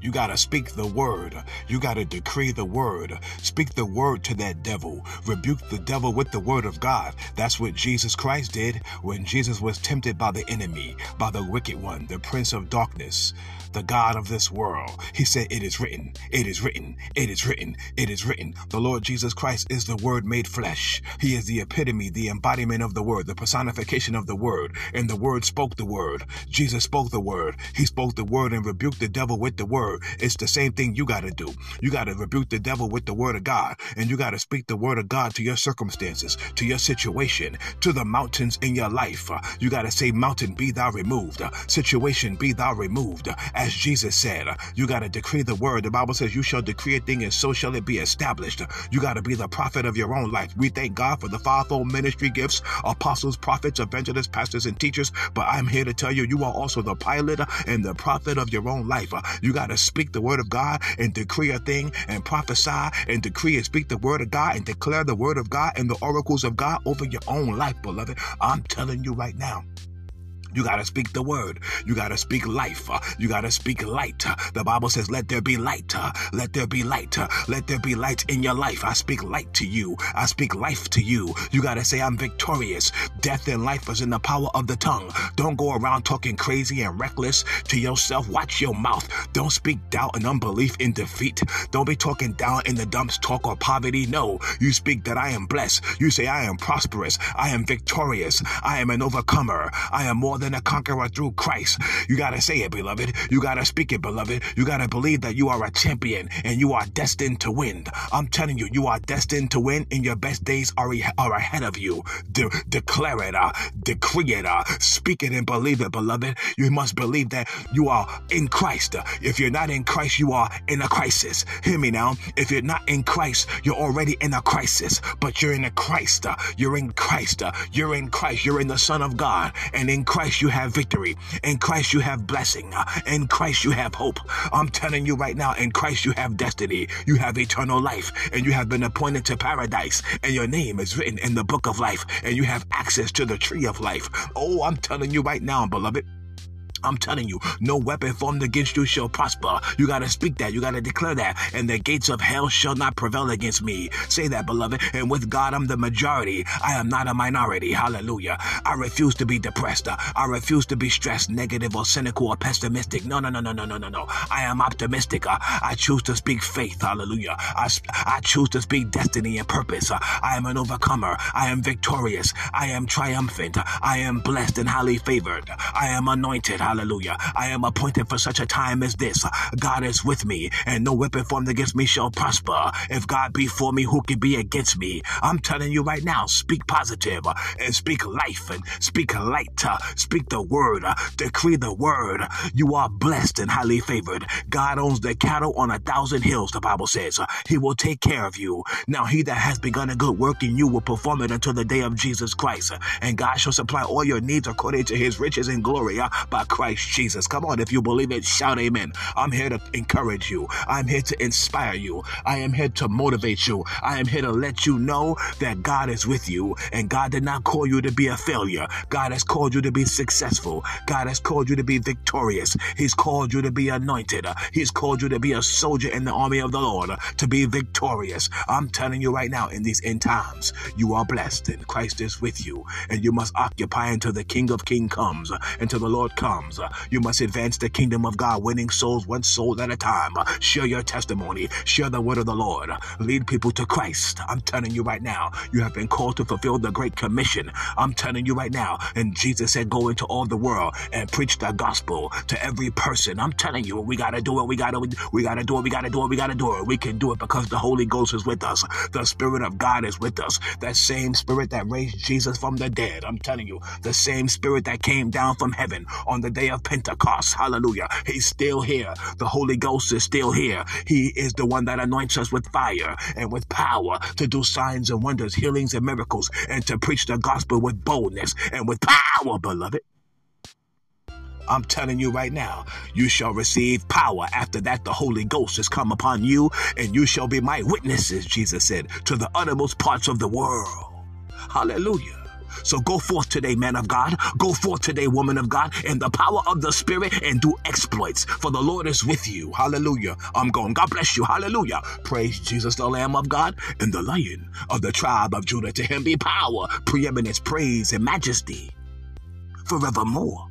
You got to speak the word. You got to decree the word. Speak the word to that devil. Rebuke the devil with the word of God. That's what Jesus Christ did when Jesus was tempted by the enemy, by the wicked one, the prince of darkness the God of this world. He said, It is written, it is written, it is written, it is written. The Lord Jesus Christ is the Word made flesh. He is the epitome, the embodiment of the Word, the personification of the Word. And the Word spoke the Word. Jesus spoke the Word. He spoke the Word and rebuked the devil with the Word. It's the same thing you got to do. You got to rebuke the devil with the Word of God. And you got to speak the Word of God to your circumstances, to your situation, to the mountains in your life. You got to say, Mountain, be thou removed. Situation, be thou removed as Jesus said, you got to decree the word. The Bible says, You shall decree a thing, and so shall it be established. You got to be the prophet of your own life. We thank God for the fivefold ministry gifts apostles, prophets, evangelists, pastors, and teachers. But I'm here to tell you, you are also the pilot and the prophet of your own life. You got to speak the word of God and decree a thing and prophesy and decree and speak the word of God and declare the word of God and the oracles of God over your own life, beloved. I'm telling you right now. You got to speak the word. You got to speak life. You got to speak light. The Bible says, let there be light. Let there be light. Let there be light in your life. I speak light to you. I speak life to you. You got to say, I'm victorious. Death and life is in the power of the tongue. Don't go around talking crazy and reckless to yourself. Watch your mouth. Don't speak doubt and unbelief in defeat. Don't be talking down in the dumps talk or poverty. No, you speak that I am blessed. You say, I am prosperous. I am victorious. I am an overcomer. I am more than a conqueror through Christ. You got to say it, beloved. You got to speak it, beloved. You got to believe that you are a champion and you are destined to win. I'm telling you, you are destined to win and your best days are, are ahead of you. De- declare it, uh, decree it, uh, speak it and believe it, beloved. You must believe that you are in Christ. If you're not in Christ, you are in a crisis. Hear me now. If you're not in Christ, you're already in a crisis, but you're in a Christ. You're in Christ. You're in Christ. You're in the Son of God. And in Christ, you have victory. In Christ, you have blessing. In Christ, you have hope. I'm telling you right now, in Christ, you have destiny. You have eternal life, and you have been appointed to paradise, and your name is written in the book of life, and you have access to the tree of life. Oh, I'm telling you right now, beloved. I'm telling you, no weapon formed against you shall prosper. You got to speak that. You got to declare that. And the gates of hell shall not prevail against me. Say that, beloved. And with God, I'm the majority. I am not a minority. Hallelujah. I refuse to be depressed. I refuse to be stressed, negative, or cynical, or pessimistic. No, no, no, no, no, no, no, no. I am optimistic. I choose to speak faith. Hallelujah. I, I choose to speak destiny and purpose. I am an overcomer. I am victorious. I am triumphant. I am blessed and highly favored. I am anointed. Hallelujah. I am appointed for such a time as this. God is with me, and no weapon formed against me shall prosper. If God be for me, who can be against me? I'm telling you right now, speak positive and speak life and speak light. Speak the word, decree the word. You are blessed and highly favored. God owns the cattle on a thousand hills, the Bible says. He will take care of you. Now, he that has begun a good work in you will perform it until the day of Jesus Christ. And God shall supply all your needs according to his riches and glory by Christ Christ Jesus. Come on, if you believe it, shout amen. I'm here to encourage you. I'm here to inspire you. I am here to motivate you. I am here to let you know that God is with you and God did not call you to be a failure. God has called you to be successful. God has called you to be victorious. He's called you to be anointed. He's called you to be a soldier in the army of the Lord, to be victorious. I'm telling you right now, in these end times, you are blessed and Christ is with you. And you must occupy until the King of Kings comes, until the Lord comes Uh, you must advance the kingdom of God, winning souls one soul at a time. Uh, share your testimony, share the word of the Lord, lead people to Christ. I'm telling you right now, you have been called to fulfill the Great Commission. I'm telling you right now, and Jesus said, Go into all the world and preach the gospel to every person. I'm telling you, we gotta do it, we gotta, we gotta do it, we gotta do it, we gotta do it. We can do it because the Holy Ghost is with us. The Spirit of God is with us. That same Spirit that raised Jesus from the dead. I'm telling you, the same Spirit that came down from heaven on the day of Pentecost. Hallelujah. He's still here. The Holy Ghost is still here. He is the one that anoints us with fire and with power to do signs and wonders, healings and miracles, and to preach the gospel with boldness and with power, beloved. I'm telling you right now, you shall receive power. After that, the Holy Ghost has come upon you, and you shall be my witnesses, Jesus said, to the uttermost parts of the world. Hallelujah. So go forth today, man of God. Go forth today, woman of God, in the power of the Spirit and do exploits. For the Lord is with you. Hallelujah. I'm going. God bless you. Hallelujah. Praise Jesus, the Lamb of God and the Lion of the tribe of Judah. To him be power, preeminence, praise, and majesty forevermore.